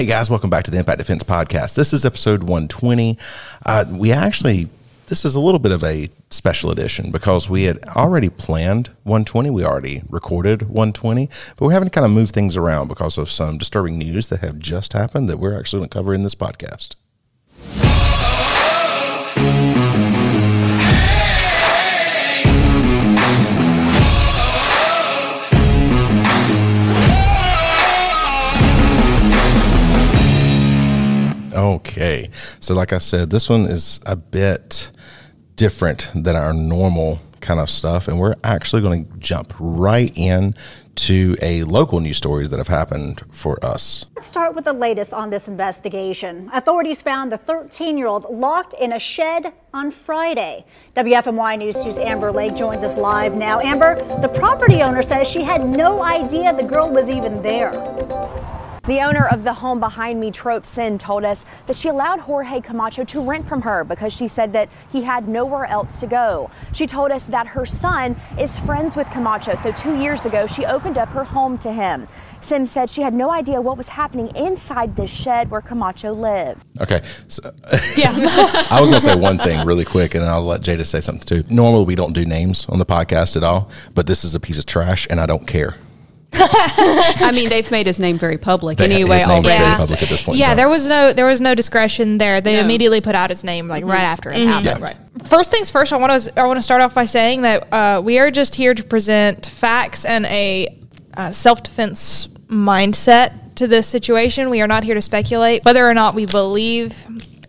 Hey guys, welcome back to the Impact Defense Podcast. This is episode 120. Uh, we actually, this is a little bit of a special edition because we had already planned 120. We already recorded 120, but we're having to kind of move things around because of some disturbing news that have just happened that we're actually going to cover in this podcast. Okay. So, like I said, this one is a bit different than our normal kind of stuff. And we're actually going to jump right in to a local news stories that have happened for us. Let's start with the latest on this investigation. Authorities found the 13 year old locked in a shed on Friday. WFMY News 2's Amber Lake joins us live now. Amber, the property owner says she had no idea the girl was even there. The owner of the home behind me, Trope Sin, told us that she allowed Jorge Camacho to rent from her because she said that he had nowhere else to go. She told us that her son is friends with Camacho, so two years ago she opened up her home to him. Sim said she had no idea what was happening inside this shed where Camacho lived. Okay. So, yeah. I was going to say one thing really quick, and I'll let Jada say something too. Normally, we don't do names on the podcast at all, but this is a piece of trash, and I don't care. I mean, they've made his name very public They- anyway. his name is already. very public at this point. Yeah, there was no there was no discretion there. They No. immediately put out his name like right after it happened. Yeah. Right. First things first, I want to I want to start off by saying that uh, we are just here to present facts and a uh, self defense mindset to this situation. We are not here to speculate whether or not we believe.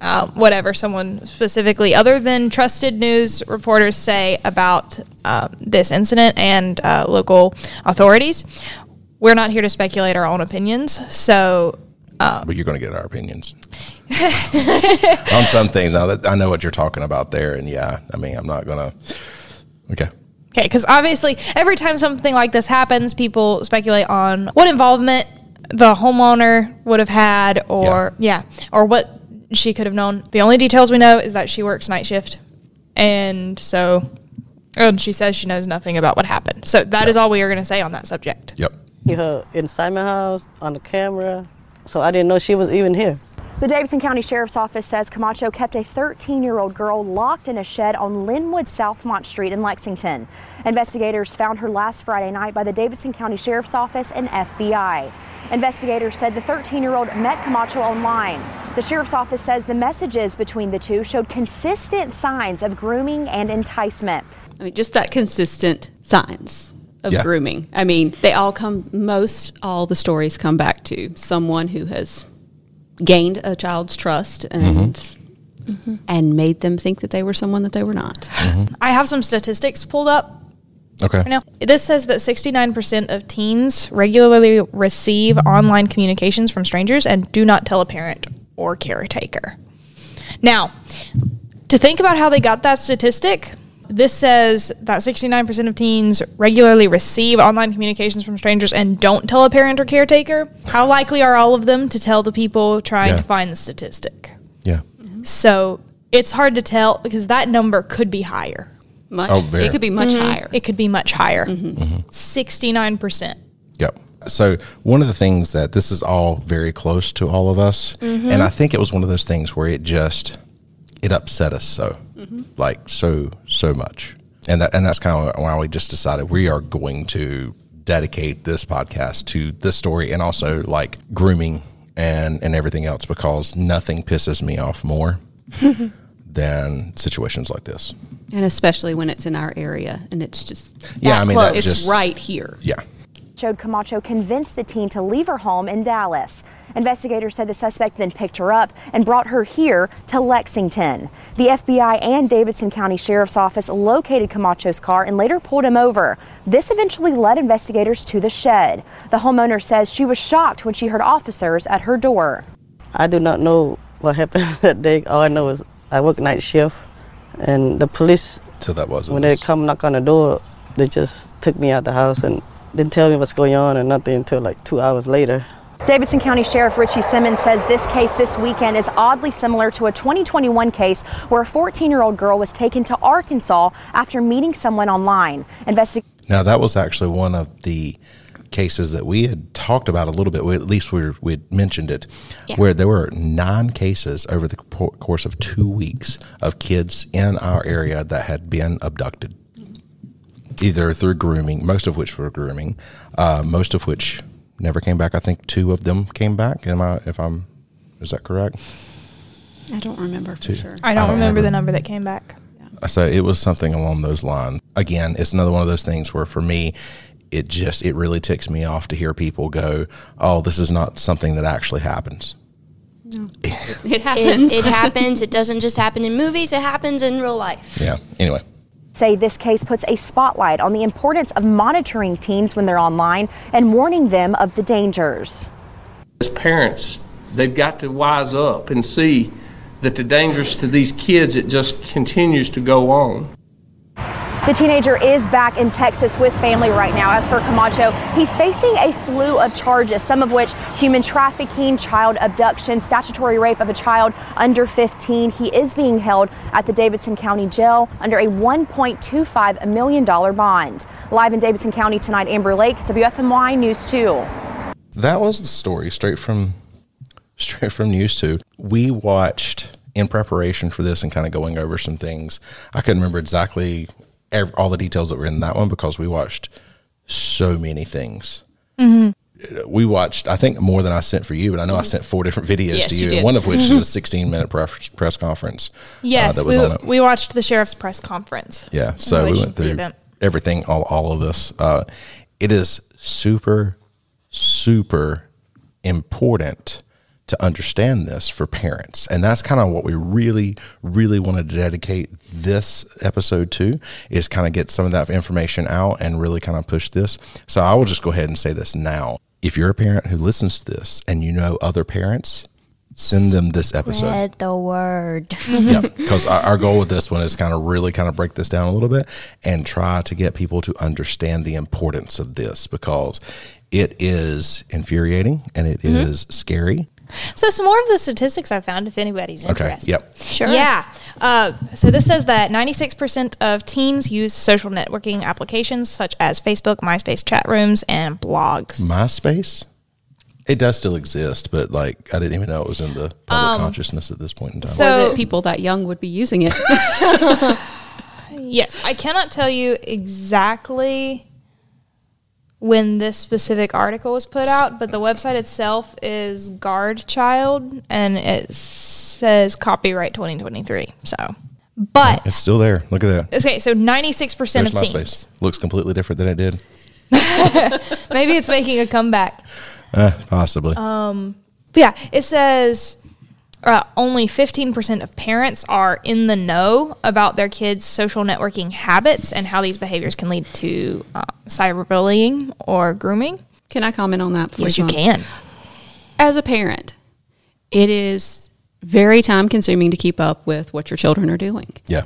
Uh, whatever someone specifically, other than trusted news reporters say about uh, this incident and uh, local authorities, we're not here to speculate our own opinions. So but you're going to get our opinions on some things. Now that I know what you're talking about there, and yeah, I mean, I'm not going to. Okay. Okay, because obviously, every time something like this happens, people speculate on what involvement the homeowner would have had, or yeah, or what she could have known. The only details we know is that she works night shift, and so, and she says she knows nothing about what happened. So that is all we are going to say on that subject. Yep. see her inside my house on the camera, so I didn't know she was even here. The Davidson County Sheriff's Office says Camacho kept a 13 year old girl locked in a shed on Linwood Southmont Street in Lexington. Investigators found her last Friday night by the Davidson County Sheriff's Office and FBI. Investigators said the 13 year old met Camacho online. The Sheriff's Office says the messages between the two showed consistent signs of grooming and enticement. I mean, just that consistent signs of Yeah. grooming. I mean, they all come, most all the stories come back to someone who has gained a child's trust and Mm-hmm. and made them think that they were someone that they were not. I have some statistics pulled up Okay. right now. This says that 69% of teens regularly receive online communications from strangers and do not tell a parent or caretaker. Now, to think about how they got that statistic, this says that 69% of teens regularly receive online communications from strangers and don't tell a parent or caretaker. How likely are all of them to tell the people trying Yeah. to find the statistic? Yeah. So it's hard to tell because that number could be higher. Much. Oh, very. it could be much mm-hmm. higher. It could be much higher. Mm-hmm. Mm-hmm. 69%. Yep. So one of the things that this is all very close to all of us, and I think it was one of those things where it just it upset us so, like so so much, and that and that's kind of why we just decided we are going to dedicate this podcast to this story and also like grooming and and everything else because nothing pisses me off more than situations like this. and especially when it's in our area and it's just Yeah, I mean, close. that's it's just- right here. Yeah. Showed Camacho convinced the teen to leave her home in Dallas. Investigators said the suspect then picked her up and brought her here to Lexington. The FBI and Davidson County Sheriff's Office located Camacho's car and later pulled him over. This eventually led investigators to the shed. The homeowner says she was shocked when she heard officers at her door. I do not know what happened that day. All I know is I work night shift, and the police, So that was when they come knock on the door, they just took me out the house and didn't tell me what's going on and nothing until like two hours later. Davidson County Sheriff Richie Simmons says this case this weekend is oddly similar to a 2021 case where a 14 year old girl was taken to Arkansas after meeting someone online. Investi- Now that was actually one of the cases that we had talked about a little bit. We, at least we we had mentioned it, Yeah. where there were nine cases over the course of two weeks of kids in our area that had been abducted, either through grooming, most of which were grooming, uh, most of which never came back. I think two of them came back. Am I? If I'm, is that correct? I don't remember for sure. I don't I don't remember the number that came back. So it was something along those lines. Again, it's another one of those things where for me, it just it really ticks me off to hear people go, "Oh, this is not something that actually happens." It It, happens. it happens. It doesn't just happen in movies. It happens in real life. Yeah. Anyway, say this case puts a spotlight on the importance of monitoring teens when they're online and warning them of the dangers. As parents, they've got to wise up and see that the dangers to these kids, it just continues to go on. The teenager is back in Texas with family right now. As for Camacho, he's facing a slew of charges, some of which human trafficking, child abduction, statutory rape of a child under 15. He is being held at the Davidson County Jail under a $1.25 million bond. Live in Davidson County tonight, Amber Lake, WFMY News 2. that was the story straight from straight from news 2. We watched in preparation for this and kind of going over some things. I couldn't remember exactly ev- all the details that were in that one because we watched so many things. we watched, I think, more than I sent for you, but I know I sent four different videos Yes, to you you, one of which is a 16 minute press, press conference. uh, Yes, that was we, we watched the sheriff's press conference. Yeah, so we went through everything, all, all of this. Uh, it is super, super important to understand this for parents. And that's kind of what we really, really want to dedicate this episode to is kind of get some of that information out and really kind of push this. So I will just go ahead and say this now. If you're a parent who listens to this and you know other parents, send them this episode. Spread the word. yeah, because our, our goal with this one is kind of really kind of break this down a little bit and try to get people to understand the importance of this because it is infuriating and it mm-hmm. is scary. So some more of the statistics I found, if anybody's Okay. interested. Yep. Sure. Yeah. Uh, so this says that 96% of teens use social networking applications such as Facebook, MySpace chat rooms, and blogs. MySpace. It does still exist, but like I didn't even know it was in the public consciousness at this point in time. so- that people that young would be using it. Yes, I cannot tell you exactly when this specific article was put out, but the website itself is Guard Child and it says copyright 2023. So, but it's still there. Look at that. okay, so 96% There's of. MySpace. Looks completely different than it did. Maybe it's making a comeback. Uh, possibly. But yeah, it says uh, only 15% of parents are in the know about their kids' social networking habits and how these behaviors can lead to uh, cyberbullying or grooming. Can I comment on that? before Yes, go you on? can. As a parent, it is very time consuming to keep up with what your children are doing. yeah.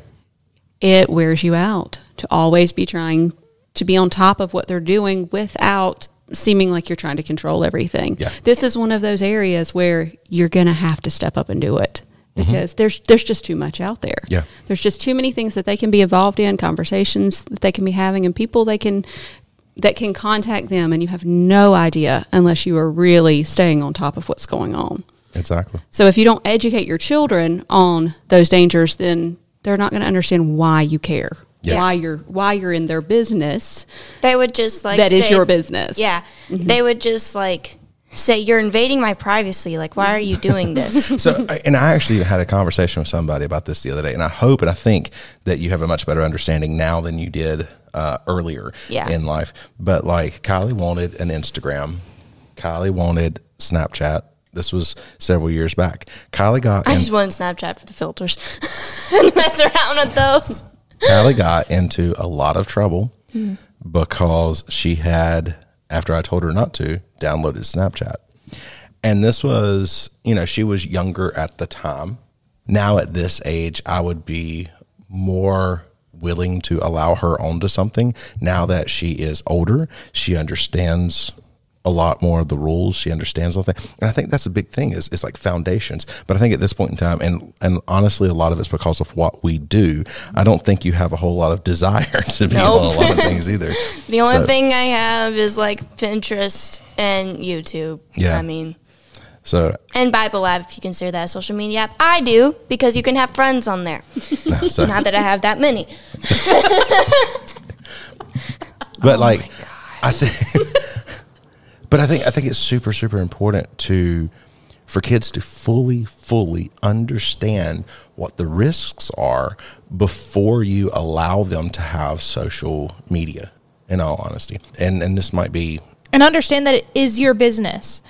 It wears you out to always be trying to be on top of what they're doing without seeming like you're trying to control everything. Yeah. This is one of those areas where you're going to have to step up and do it mm-hmm. because there's there's just too much out there. Yeah. There's just too many things that they can be involved in, conversations that they can be having and people they can that can contact them and you have no idea unless you are really staying on top of what's going on. Exactly. So if you don't educate your children on those dangers, then they're not going to understand why you care. Yeah. Why you're why you're in their business. They would just like That is say- your business. Yeah. They would just like say, You're invading my privacy. Like, why are you doing this? So, and I actually had a conversation with somebody about this the other day, and I hope and I think that you have a much better understanding now than you did uh, earlier Yeah. in life. But like Kylie wanted an Instagram, Kylie wanted Snapchat. This was several years back. Kylie got I in- just wanted Snapchat for the filters and mess around with those. Kylie got into a lot of trouble because she had, after I told her not to, downloaded Snapchat. And this was, you know, she was younger at the time. Now at this age, I would be more willing to allow her onto something. Now that she is older, she understands a lot more of the rules. She understands all that, and I think that's a big thing. Is it's like foundations. But I think at this point in time, and and honestly, a lot of it's because of what we do. I don't think you have a whole lot of desire to be Nope. on a lot of things either. The only So- thing I have is like Pinterest and YouTube. Yeah. I mean, So and Bible Lab, if you consider that a social media app. I do because you can have friends on there. so Not that I have that many. but oh like I think but I think I think it's super super important to for kids to fully fully understand what the risks are before you allow them to have social media in all honesty. And and this might be and understand that it is your business.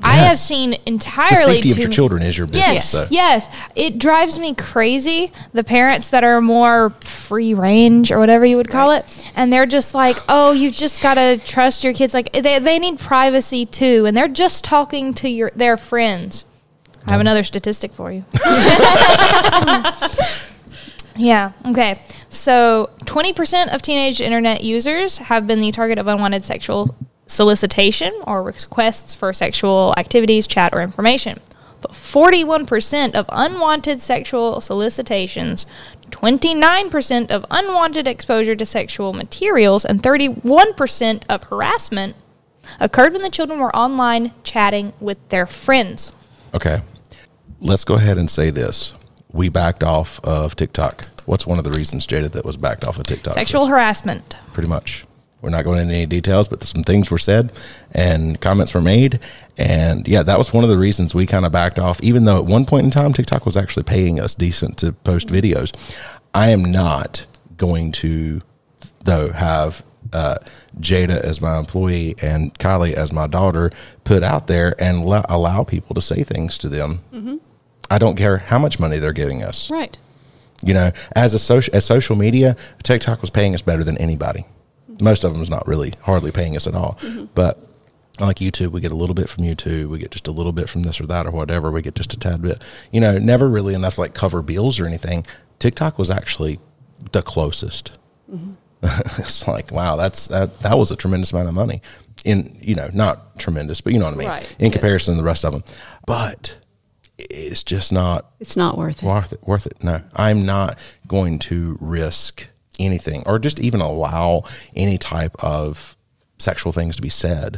I have Yes. seen the entirely safety of your children is your business Yes, so Yes, it drives me crazy. The parents that are more free range or whatever you would call it, and they're just like, "Oh, you just gotta trust your kids." Like they they need privacy too, and they're just talking to your their friends. I have another statistic for you. yeah. Okay. So, twenty percent of teenage internet users have been the target of unwanted sexual solicitation or requests for sexual activities, chat, or information. But 41% of unwanted sexual solicitations, 29% of unwanted exposure to sexual materials, and 31% of harassment occurred when the children were online chatting with their friends. okay let's go ahead and say this we backed off of TikTok what's one of the reasons Jada that was backed off of TikTok Sexual harassment. pretty much. We're not going into any details, but some things were said and comments were made. And yeah, that was one of the reasons we kind of backed off, even though at one point in time, TikTok was actually paying us decent to post videos. I am not going to, though, have uh, Jada as my employee and Kylie as my daughter put out there and lo- allow people to say things to them. I don't care how much money they're giving us. Right. You know, as a social as social media, TikTok was paying us better than anybody. Most of them is not really hardly paying us at all. Mm-hmm. But like YouTube, we get a little bit from YouTube. We get just a little bit from this or that or whatever. We get just a tad bit. You know, never really enough to like cover bills or anything. TikTok was actually the closest. Mm-hmm. it's like wow, that's that that was a tremendous amount of money. In you know, not tremendous, but you know what I mean. Right, In yes. comparison to the rest of them, but it's just not It's not worth it. worth it worth it no i'm not going to risk anything or just even allow any type of sexual things to be said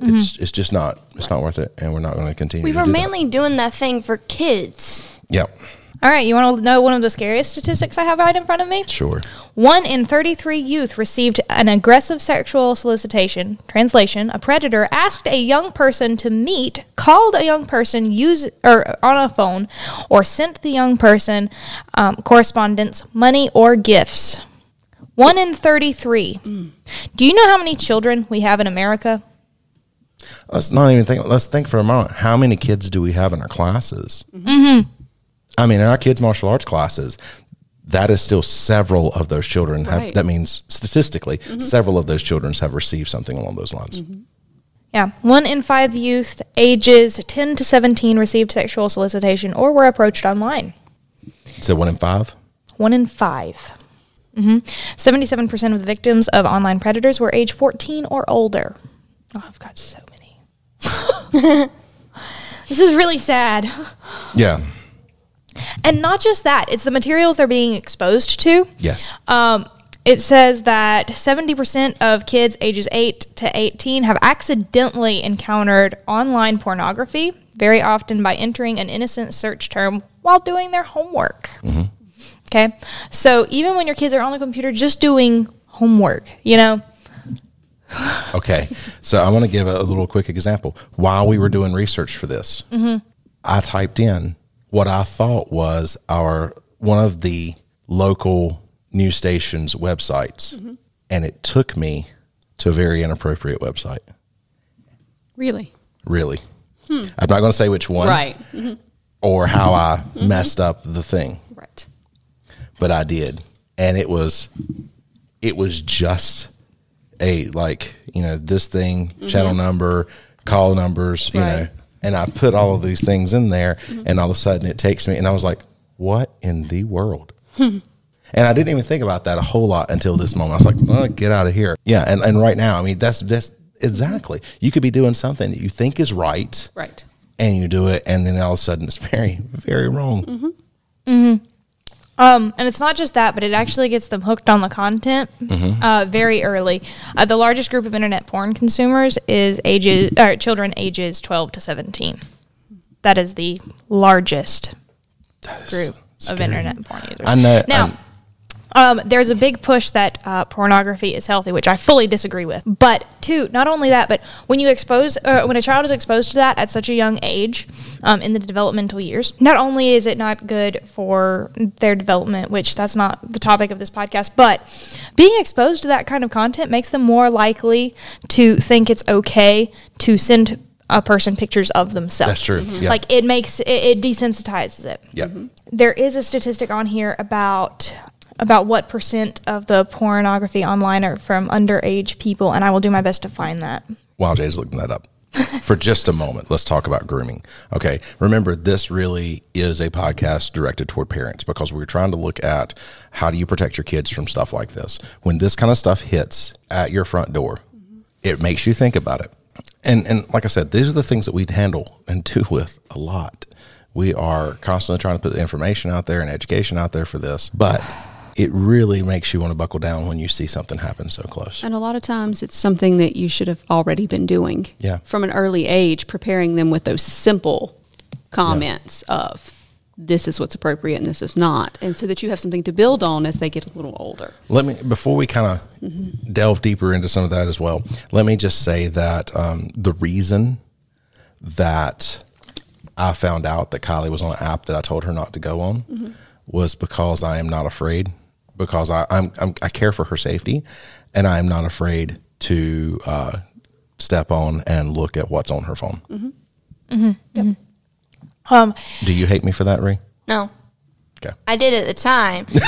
Mm-hmm. it's it's just not it's not worth it and we're not going to continue We to were do that. mainly doing that thing for kids. yep All right, you want to know one of the scariest statistics I have right in front of me? sure One in 33 youth received an aggressive sexual solicitation. Translation: A predator asked a young person to meet, called a young person use or on a phone, or sent the young person um, correspondence, money, or gifts. One in 33. Do you know how many children we have in America? let's not even think let's think for a moment how many kids do we have in our classes mm-hmm. i mean in our kids martial arts classes that is still several of those children have Right. that means statistically several of those children have received something along those lines Yeah, one in five youth ages 10 to 17 received sexual solicitation or were approached online. so one in five One in 5 hmm 77% of the victims of online predators were age 14 or older. Oh, I've got so many. this is really sad. yeah And not just that, it's the materials they're being exposed to. yes Um, it says that 70% of kids ages 8 to 18 have accidentally encountered online pornography, very often by entering an innocent search term while doing their homework. Okay. So even when your kids are on the computer just doing homework, you know, Okay, so I want to give a, little quick example. While we were doing research for this, mm-hmm. I typed in what I thought was our one of the local news stations websites, mm-hmm. and it took me to a very inappropriate website. Really? Really, hmm. I'm not going to say which one, Right. Mm-hmm. or how I messed up the thing, Right. But I did, and it was it was just a like you know this thing channel number call numbers you know Mm-hmm. And i put all of these things in there Mm-hmm. and all of a sudden it takes me and i was like what in the world and i didn't even think about that a whole lot until this moment i was like oh, get out of here yeah and, and right now i mean that's just exactly. You could be doing something that you think is right, Right. and you do it, and then all of a sudden it's very, very wrong. Um, and it's not just that, but it actually gets them hooked on the content uh, very early. Uh, the largest group of internet porn consumers is ages or children ages 12 to 17. That is the largest group of internet porn users. I know- Now, I'm- um, there's a big push that uh, pornography is healthy, which I fully disagree with. But two, not only that, but when you expose, uh, when a child is exposed to that at such a young age, um, in the developmental years, not only is it not good for their development, which that's not the topic of this podcast, but being exposed to that kind of content makes them more likely to think it's okay to send a person pictures of themselves. That's true. Mhm. Yeah. Like it makes it, it desensitizes it Yeah. there is a statistic on here about about what percent of the pornography online are from underage people, and I will do my best to find that. While Jay's looking that up. For just a moment, let's talk about grooming. Okay. Remember, this really is a podcast directed toward parents because we're trying to look at how do you protect your kids from stuff like this. When this kind of stuff hits at your front door, it makes you think about it. And, and like I said, these are the things that we handle and do with a lot. We are constantly trying to put the information out there and education out there for this, but it really makes you want to buckle down when you see something happen so close. And a lot of times it's something that you should have already been doing. Yeah. From an early age, preparing them with those simple comments of this is what's appropriate and this is not. And so that you have something to build on as they get a little older. Let me before we kind of delve deeper into some of that as well. Let me just say that um, the reason that I found out that Kylie was on an app that I told her not to go on was because I am not afraid because I I'm, I'm I care for her safety and I am not afraid to uh, step on and look at what's on her phone. Um, Do you hate me for that, Ree? No. Okay. I did at the time. yeah,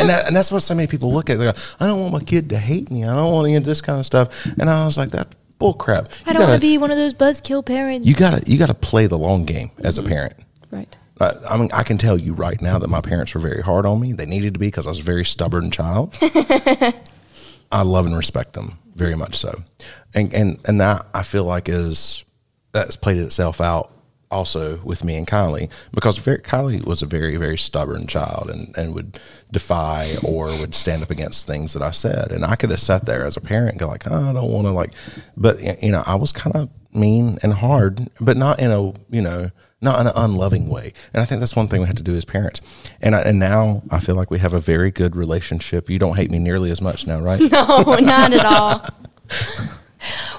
and, that, and that's what so many people look at. They go, I don't want my kid to hate me. I don't want any of this kind of stuff. And I was like, that's bull crap. I don't want to be one of those buzzkill parents. You gotta, you gotta play the long game as a parent. Right. Uh, I mean, I can tell you right now that my parents were very hard on me. They needed to be because I was a very stubborn child. I love and respect them very much so, and and and that I feel like is that's played itself out also with me and Kylie because very, Kylie was a very very stubborn child and and would defy or would stand up against things that I said, and I could have sat there as a parent and go like, oh, I don't want to like, but you know, I was kind of mean and hard, but not in a you know not in an unloving way. And I think that's one thing we have to do as parents. And I, and now I feel like we have a very good relationship. You don't hate me nearly as much now, right? no, not at all.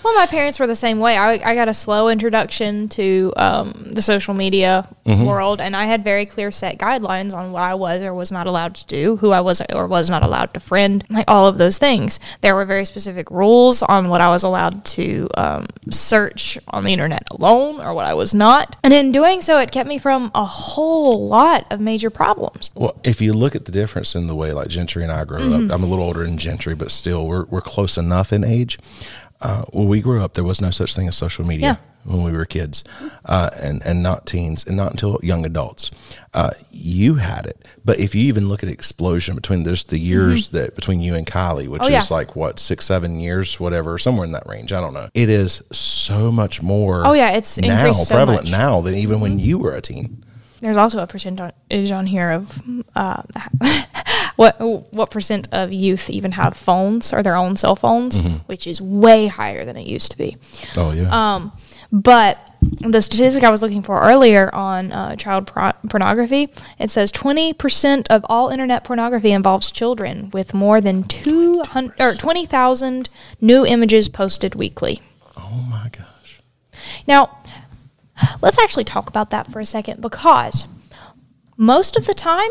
Well, my parents were the same way. I, I got a slow introduction to um, the social media world, and I had very clear set guidelines on what I was or was not allowed to do, who I was or was not allowed to friend, like all of those things. There were very specific rules on what I was allowed to um, search on the internet alone or what I was not. And in doing so, it kept me from a whole lot of major problems. Well, if you look at the difference in the way like Jentry and I grew up, I'm a little older than Jentry, but still we're, we're close enough in age. Uh, when we grew up, there was no such thing as social media when we were kids, uh, and and not teens, and not until young adults. Uh, you had it, but if you even look at the explosion between just the years that between you and Kylie, which Oh, yeah. is like what six, seven years, whatever, somewhere in that range. I don't know. It is so much more. Oh, yeah, it's now so prevalent much. now than even when you were a teen. There's also a percentage on here of uh, what what percent of youth even have phones or their own cell phones, which is way higher than it used to be. Oh yeah. Um, but the statistic I was looking for earlier on uh, child pro- pornography, it says 20% of all internet pornography involves children, with more than 200 or 20,000 new images posted weekly. oh my gosh. Now, let's actually talk about that for a second because most of the time,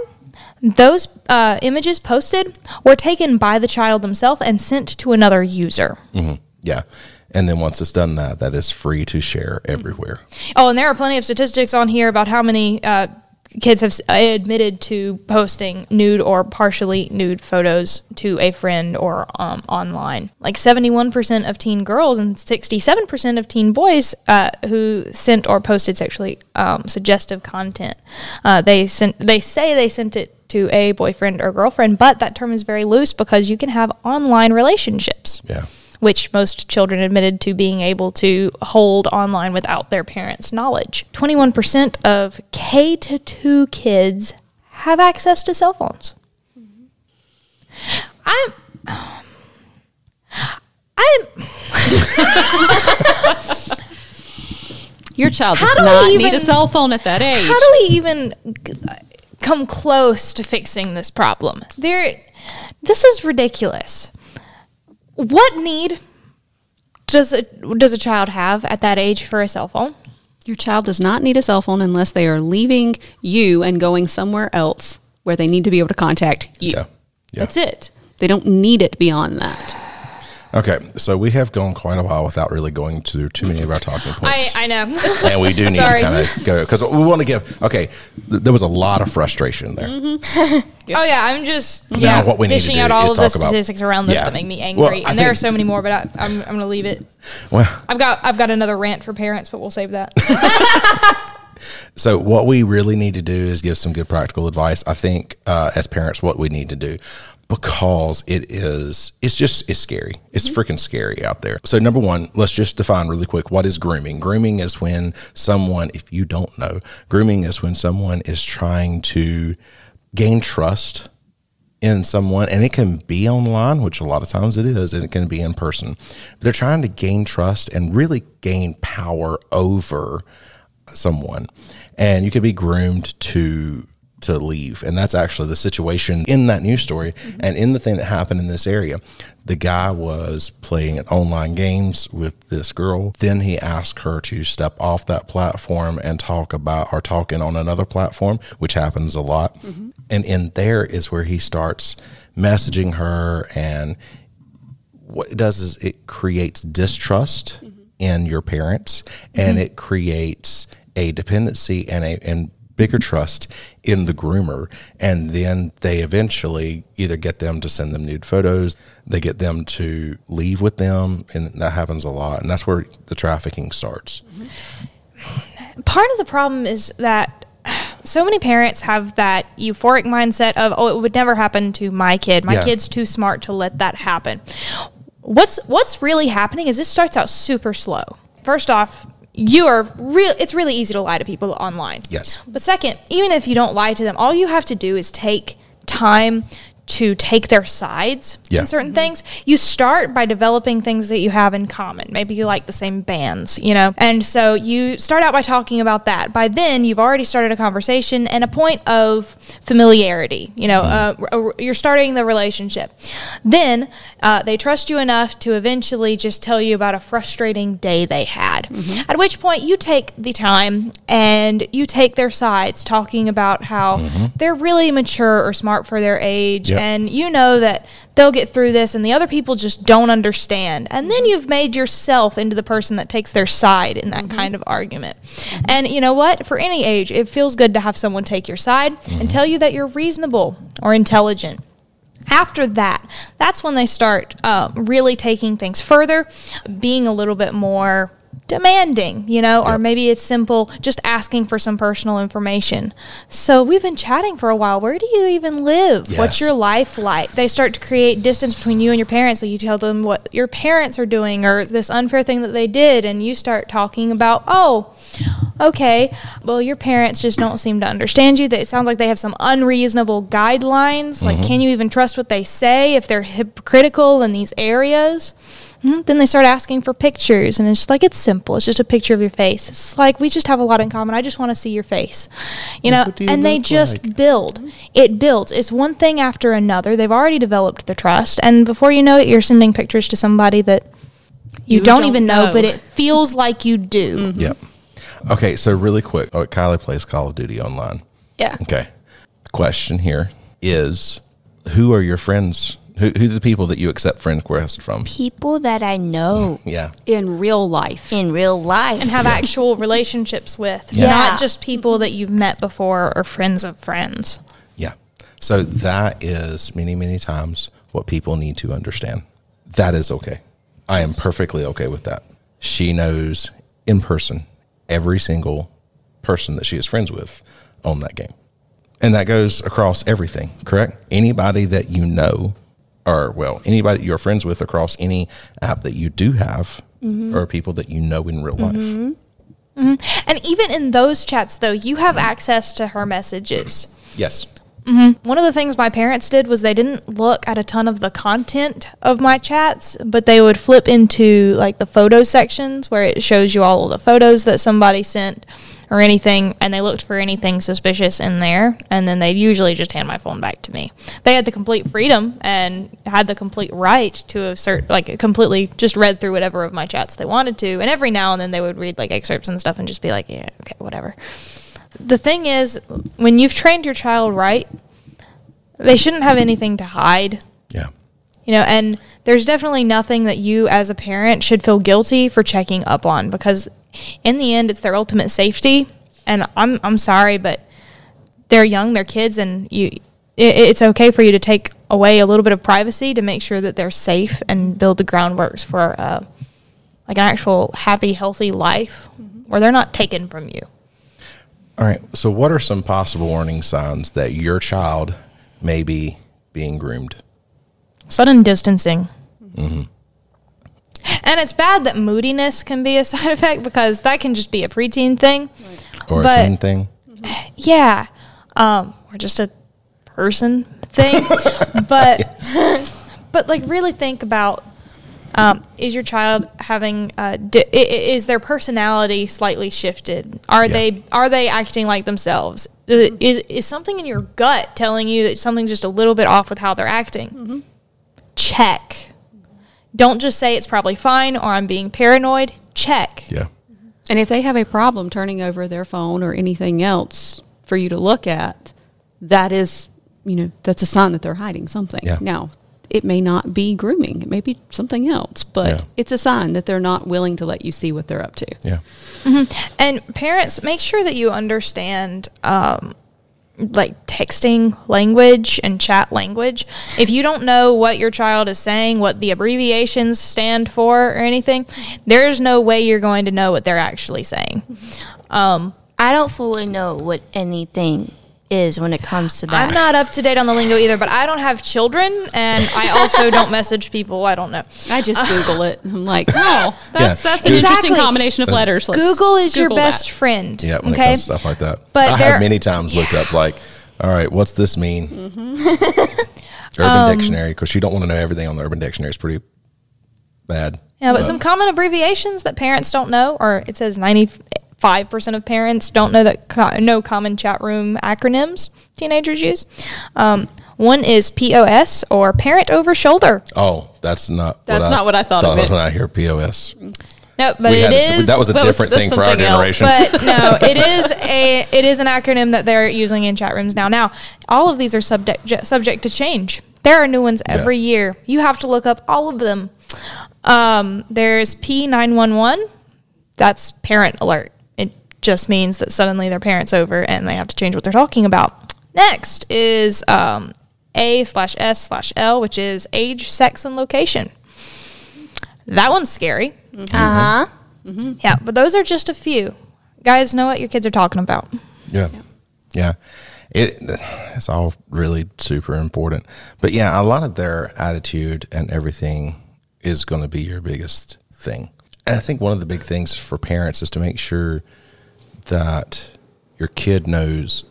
those uh, images posted were taken by the child themselves and sent to another user. Yeah. And then once it's done that, that is free to share everywhere. Oh, and there are plenty of statistics on here about how many uh, kids have admitted to posting nude or partially nude photos to a friend or um, online. Like 71% of teen girls and 67% of teen boys uh, who sent or posted sexually um, suggestive content. Uh, they sent. They say they sent it to a boyfriend or girlfriend, but that term is very loose because you can have online relationships. Yeah. Which most children admitted to being able to hold online without their parents' knowledge. 21% of K to 2 kids have access to cell phones. Mm-hmm. I'm. I'm. Your child does do we not need a cell phone at that age. How do we even uh, come close to fixing this problem? There, this is ridiculous. What need does a does a child have at that age for a cell phone? Your child does not need a cell phone unless they are leaving you and going somewhere else where they need to be able to contact you. Yeah. Yeah. That's it. They don't need it beyond that. Okay, so we have gone quite a while without really going to too many of our talking points. I I know. and we do need Sorry. to kind of go because we want to give. Okay, th- there was a lot of frustration there. Oh yeah, I'm just yeah what we need to dishing do out all is of the talk about- statistics around this Yeah. that make me angry, Well, I and there are think- so many more. But I, I'm I'm gonna leave it. Well, I've got I've got another rant for parents, but we'll save that. so what we really need to do is give some good practical advice. I think uh, as parents, what we need to do because it is it's just it's scary. It's mm-hmm. freaking scary out there. So number one, let's just define really quick what is grooming. Grooming is when someone, if you don't know, grooming is when someone is trying to gain trust in someone and it can be online which a lot of times it is and it can be in person they're trying to gain trust and really gain power over someone and you could be groomed to to leave. And that's actually the situation in that news story and in the thing that happened in this area. The guy was playing online games with this girl. Then he asked her to step off that platform and talk about or talking on another platform which happens a lot. Mm-hmm. And in there is where he starts messaging her and what it does is it creates distrust mm-hmm. in your parents and mm-hmm. it creates a dependency and a and bigger trust in the groomer and then they eventually either get them to send them nude photos they get them to leave with them and that happens a lot and that's where the trafficking starts. Part of the problem is that so many parents have that euphoric mindset of oh it would never happen to my kid. My Yeah. kid's too smart to let that happen. What's what's really happening is this starts out super slow. First off you are real it's really easy to lie to people online. Yes. But second, even if you don't lie to them, all you have to do is take time to take their sides Yeah. in certain things. You start by developing things that you have in common. Maybe you like the same bands, you know? And so you start out by talking about that. By then, you've already started a conversation and a point of familiarity. You know, uh, you're starting the relationship. Then uh, they trust you enough to eventually just tell you about a frustrating day they had. At which point, you take the time and you take their sides, talking about how they're really mature or smart for their age, And you know that they'll get through this, and the other people just don't understand. And then mm-hmm. you've made yourself into the person that takes their side in that mm-hmm. kind of argument. Mm-hmm. And you know what? For any age, it feels good to have someone take your side and tell you that you're reasonable or intelligent. After that, that's when they start uh, really taking things further, being a little bit more demanding, you know, or maybe it's simple just asking for some personal information. So we've been chatting for a while. Where do you even live? What's your life like? They start to create distance between you and your parents. So you tell them what your parents are doing or this unfair thing that they did, and you start talking about, oh, okay, well, your parents just don't seem to understand you. That It sounds like they have some unreasonable guidelines. Like, mm-hmm. can you even trust what they say if they're hypocritical in these areas? Mhm. Then they start asking for pictures, and it's just like it's simple. It's just a picture of your face. It's like we just have a lot in common. I just want to see your face, you know. you And they just like? build. It builds. It's one thing after another. They've already developed the trust, and before you know it, you're sending pictures to somebody that you, You don't, don't even know, know. but it feels like you do. yep okay so really quick oh, kylie plays call of duty online Yeah. Okay. The question here is who are your friends? Who, who are the people that you accept friend requests from? People that I know Yeah. In real life. in real life. And have actual relationships with, Yeah. not just people that you've met before or friends of friends. Yeah. So that is many, many times what people need to understand. That is okay. I am perfectly okay with that. She knows in person every single person that she is friends with on that game. And that goes across everything, correct? Anybody that you know, or well, anybody you're friends with across any app that you do have, mm-hmm. or people that you know in real life. Mm-hmm. Mm-hmm. And even in those chats, though, you have access to her messages. Yes. Mm-hmm. One of the things my parents did was they didn't look at a ton of the content of my chats, but they would flip into like the photo sections where it shows you all of the photos that somebody sent or anything, and they looked for anything suspicious in there, and then they'd usually just hand my phone back to me. They had the complete freedom and had the complete right to assert, like, completely just read through whatever of my chats they wanted to, and every now and then they would read like excerpts and stuff and just be like, yeah, okay, whatever the thing is, when you've trained your child right, they shouldn't have anything to hide. Yeah. You know, and there's definitely nothing that you as a parent should feel guilty for checking up on because in the end it's their ultimate safety. And I'm I'm sorry, but they're young, they're kids and you it, it's okay for you to take away a little bit of privacy to make sure that they're safe and build the groundworks for uh, like an actual happy, healthy life where they're not taken from you. All right. So, what are some possible warning signs that your child may be being groomed? sudden distancing. And it's bad that moodiness can be a side effect because that can just be a preteen thing. Or But- a teen thing? Yeah. Um, or just a person thing. but but like really think about um, is your child having uh, di- i- i- is their personality slightly shifted? Are Yeah. they are they acting like themselves? Is, is is something in your gut telling you that something's just a little bit off with how they're acting? Check. Don't just say it's probably fine or I'm being paranoid. Check. Yeah. And if they have a problem turning over their phone or anything else for you to look at, that is, you know, that's a sign that they're hiding something. Yeah. Now, it may not be grooming, it may be something else, but Yeah. it's a sign that they're not willing to let you see what they're up to. Yeah. And parents, make sure that you understand um, like texting language and chat language. If you don't know what your child is saying, what the abbreviations stand for, or anything, there's no way you're going to know what they're actually saying. Um, I don't fully know what anything is when it comes to that. I'm not up to date on the lingo either, but I don't have children, and I also don't message people. I don't know. I just Google it. I'm like, oh, that's, Yeah. that's an interesting combination of letters. Let's Google is your best that. friend. Yeah. When it okay. comes to stuff like that. But I there- have many times looked up, like, all right, what's this mean? Mm-hmm. Urban Um, Dictionary, because you don't want to know everything on the Urban Dictionary. It's pretty bad. Yeah, but some common abbreviations that parents don't know, or it says 95% of parents don't know that co- no common chat room acronyms teenagers use. Um, one is POS or parent over shoulder. Oh, that's not. That's not what I thought it meant. when I hear POS. No, but We it had- is. that was a that was- different thing for our something else. generation. but no, it is a it is an acronym that they're using in chat rooms now. Now, all of these are subject subject to change. There are new ones every Yeah. year. You have to look up all of them. Um, there's P nine one one. That's parent alert. It just means that suddenly their parents over and they have to change what they're talking about. Next is um, A slash S slash L, which is age, sex, and location. That one's scary. Uh huh. Yeah, but those are just a few. Guys, know what your kids are talking about. Yeah. Yeah. It it's all really super important. But yeah, a lot of their attitude and everything is going to be your biggest thing. And I think one of the big things for parents is to make sure that your kid knows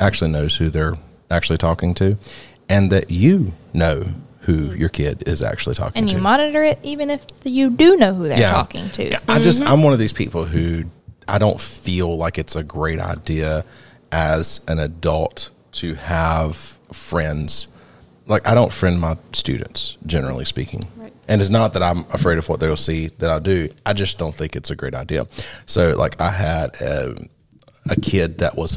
actually knows who they're actually talking to and that you know who mm-hmm. your kid is actually talking And to. And you monitor it even if you do know who they're talking to. Yeah, I just mm-hmm. I'm one of these people who I don't feel like it's a great idea as an adult to have friends. Like I don't friend my students, generally speaking. And it's not that I'm afraid of what they'll see that I do. I just don't think it's a great idea. So like I had a, a kid that was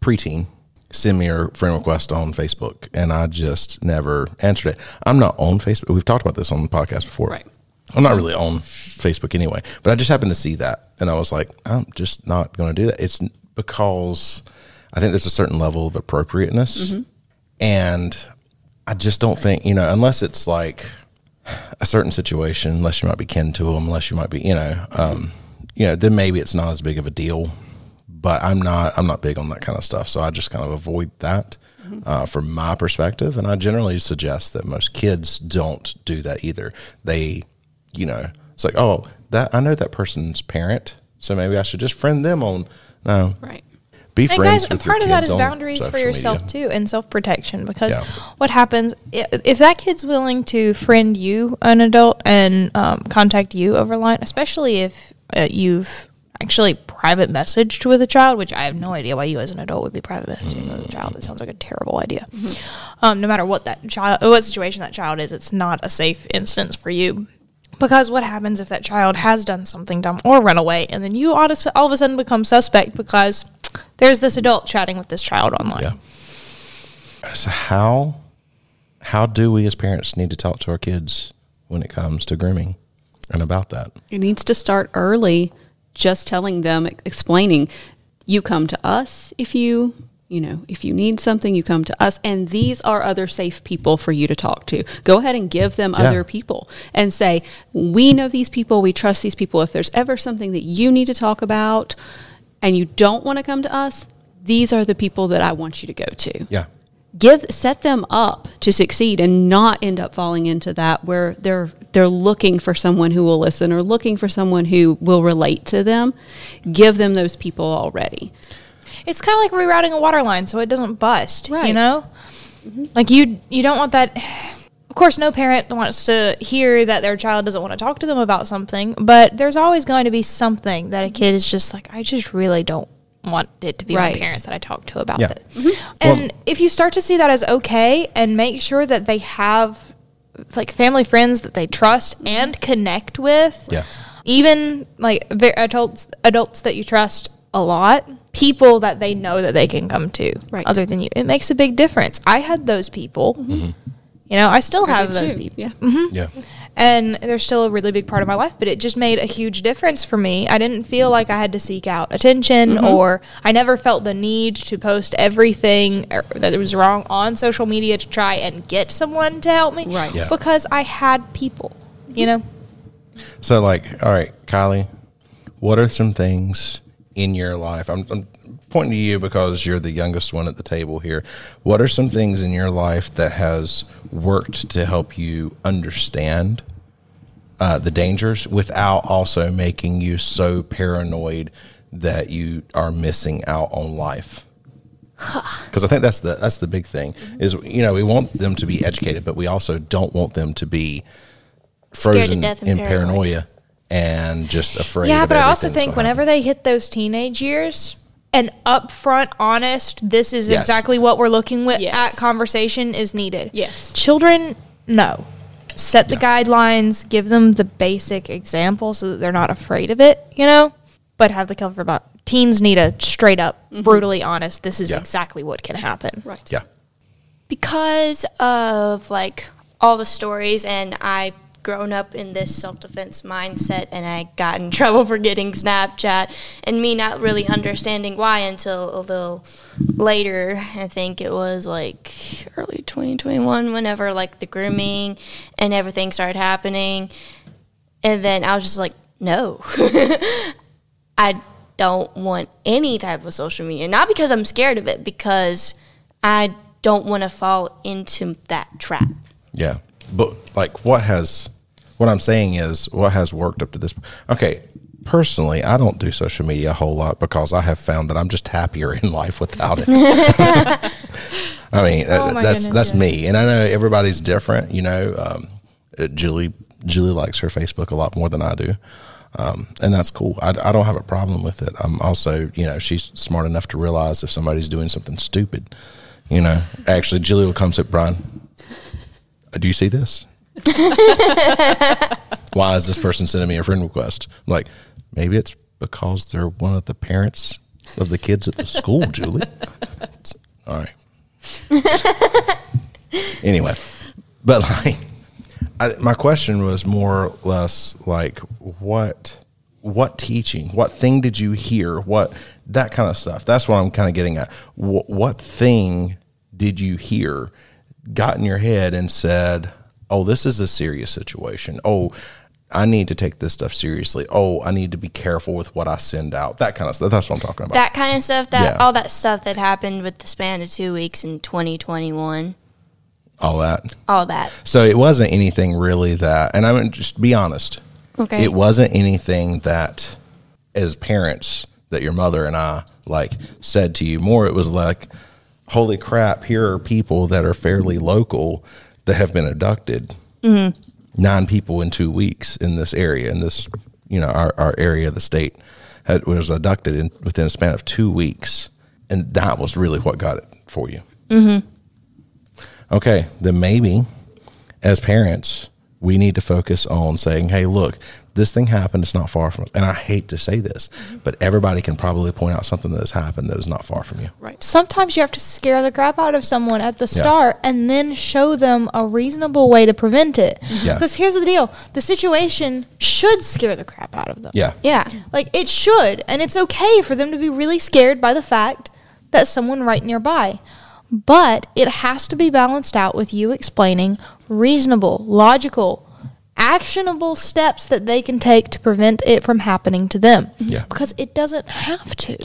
preteen send me a friend request on Facebook and I just never answered it. I'm not on Facebook. We've talked about this on the podcast before. Right. I'm not really on Facebook anyway, but I just happened to see that and I was like, I'm just not going to do that. It's because I think there's a certain level of appropriateness mm-hmm. and I just don't think, you know, unless it's like a certain situation, unless you might be kin to them, unless you might be, you know, um, you know, then maybe it's not as big of a deal. but I'm not I'm not big on that kind of stuff. So I just kind of avoid that uh, from my perspective. And I generally suggest that most kids don't do that either. They, you know, it's like, oh, that I know that person's parent, so maybe I should just friend them on. No, Right. Be And friends guys, with part of that is boundaries for yourself media. too, and self protection. Because Yeah. what happens if that kid's willing to friend you, an adult, and um, contact you over line, especially if uh, you've actually private messaged with a child, which I have no idea why you as an adult would be private messaging with a child. That sounds like a terrible idea. Um, no matter what that child, what situation that child is, it's not a safe instance for you. Because what happens if that child has done something dumb or run away, and then you all of a- all of a sudden become suspect because there's this adult chatting with this child online? Yeah. So how how do we as parents need to talk to our kids when it comes to grooming and about that? It needs to start early, just telling them, explaining, you come to us if you, you know, if you need something, you come to us. And these are other safe people for you to talk to. Go ahead and give them Yeah. other people and say, we know these people, we trust these people. If there's ever something that you need to talk about and you don't want to come to us, these are the people that I want you to go to Yeah. give set them up to succeed and not end up falling into that where they're they're looking for someone who will listen or looking for someone who will relate to them give them those people already It's kind of like rerouting a water line so it doesn't bust. You Right. know, mm-hmm. like you you don't want that. Of course, no parent wants to hear that their child doesn't want to talk to them about something, but there's always going to be something that a kid is just like, I just really don't want it to be Right. my parents that I talk to about Yeah. this. Mm-hmm. And if you start to see that as okay and make sure that they have like family friends that they trust mm-hmm. and connect with, Yeah. even like ve- adults adults that you trust a lot people that they know that they can come to Right. other than you it makes a big difference i had those people Mm-hmm. mm-hmm. You know i still I have those too, people yeah Yeah. and they're still a really big part of my life but it just made a huge difference for me i didn't feel like i had to seek out attention Mm-hmm. or i never felt the need to post everything er- that was wrong on social media to try and get someone to help me Right. Yeah. because i had people you know So, like, all right, Kylie, what are some things in your life? I'm, I'm pointing to you because you're the youngest one at the table here. What are some things in your life that has worked to help you understand uh, the dangers without also making you so paranoid that you are missing out on life? Because I think that's the that's the big thing is you know we want them to be educated, but we also don't want them to be Scared to frozen death in paranoid. paranoia and just afraid. Yeah, of but I also think gonna whenever they hit those teenage years, an upfront, honest, this is Yes. exactly what we're looking with Yes. at conversation is needed. Yes. Children, no. Set the guidelines, give them the basic example so that they're not afraid of it, you know? But have the cover about teens need a straight up, mm-hmm. brutally honest, this is Yeah. exactly what can happen. right Yeah. because of like all the stories and I grown up in this self-defense mindset and I got in trouble for getting Snapchat and me not really understanding why until a little later I think it was like early 2021 whenever like the grooming and everything started happening and then I was just like no I don't want any type of social media. Not because I'm scared of it, because I don't want to fall into that trap. Yeah. But like what has what I'm saying is what has worked up to this okay, personally I don't do social media a whole lot because I have found that I'm just happier in life without it. I mean, Oh that's goodness, that's me, and I know everybody's different. You know, um, uh, Julie Julie likes her Facebook a lot more than I do, um, and that's cool. I, I don't have a problem with it. I'm also, you know, she's smart enough to realize if somebody's doing something stupid. You know, actually, Julie will come sit, Brian, uh, do you see this? Why is this person sending me a friend request? I'm like, maybe it's because they're one of the parents of the kids at the school, Julie. All right. anyway, but like, I, my question was more or less like, what, what teaching, what thing did you hear, what that kind of stuff. That's what I'm kind of getting at. Wh- what thing did you hear, got in your head, and said, "Oh, this is a serious situation." Oh, I need to take this stuff seriously. Oh, I need to be careful with what I send out. That kind of stuff. That's what I'm talking about. That kind of stuff. That Yeah. all that stuff that happened with the span of two weeks in 2021. All that. All that. So it wasn't anything really that, and I'm just be honest. Okay. It wasn't anything that, as parents, that your mother and I like said to you. More, it was like, "Holy crap! Here are people that are fairly local that have been abducted. Nine people in two weeks in this area, in this, you know, our, our area of the state, had, was abducted in, within a span of two weeks, and that was really what got it for you. Mm-hmm. Okay, then maybe as parents, we need to focus on saying, hey, look, this thing happened. It's not far from us. And I hate to say this, mm-hmm. but everybody can probably point out something that has happened that is not far from you. Right. Sometimes you have to scare the crap out of someone at the Yeah. start and then show them a reasonable way to prevent it. Mm-hmm. Yeah. Because here's the deal the situation should scare the crap out of them. Yeah. Yeah. Like it should. And it's okay for them to be really scared by the fact that someone right nearby. But it has to be balanced out with you explaining reasonable, logical, actionable steps that they can take to prevent it from happening to them. Yeah. Because it doesn't have to.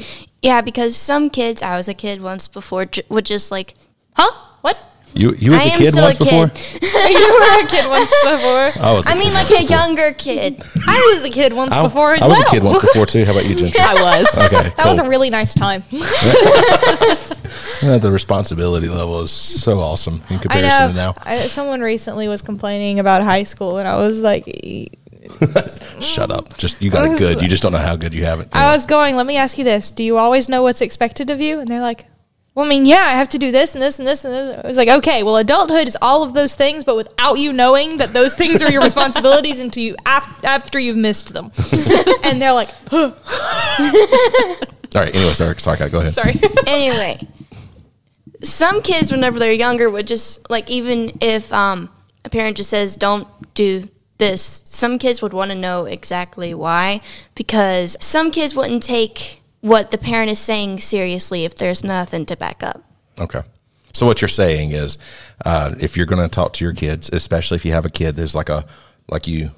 Yeah, because some kids, I was a kid once before, would just like, Huh? What? You you was I a am kid still once a before? kid. you were a kid once before. I was. a I kid mean, like a before. younger kid. I was a kid once I, before as well. I was well. a kid once before too. How about you, Ginger? I was. Okay, that was a really nice time. The responsibility level is so awesome in I comparison to now. I, someone recently was complaining about high school, and I was like, Shut up. Just you got it good. You just don't know how good you have it. I was going, let me ask you this. Do you always know what's expected of you? And they're like, well, I mean, yeah, I have to do this and this and this and this. I was like, okay, well, adulthood is all of those things, but without you knowing that those things are your responsibilities until you af- after you've missed them. and they're like, All right. Anyway, sorry. Sorry. Go ahead. sorry. anyway, some kids, whenever they're younger, would just like even if um, a parent just says, "Don't do this," some kids would want to know exactly why, because some kids wouldn't take what the parent is saying seriously if there's nothing to back up. Okay. So what you're saying is, uh, if you're going to talk to your kids, especially if you have a kid, there's like a like you.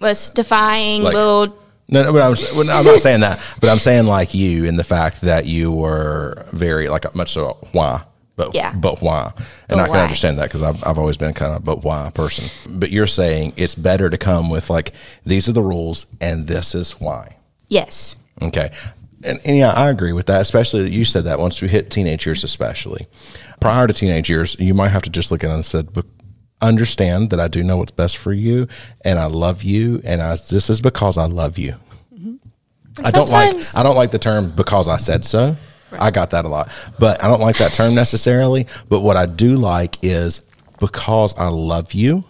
Was defying Like- little. No, no, but I'm, well, no, I'm not saying that, but I'm saying like you in the fact that you were very like much so why, but Yeah. but why, and But I can why? understand that because I've I've always been kind of but why person. But you're saying it's better to come with like these are the rules and this is why. Yes. Okay. And, and yeah, I agree with that, especially that you said that once we hit teenage years, especially. Prior to teenage years, you might have to just look at it and said, "But understand that I do know what's best for you and I love you and I, this is because I love you. Mm-hmm. I don't like I don't like the term because I said so. I got that a lot. But I don't like that term necessarily, but what I do like is because I love you.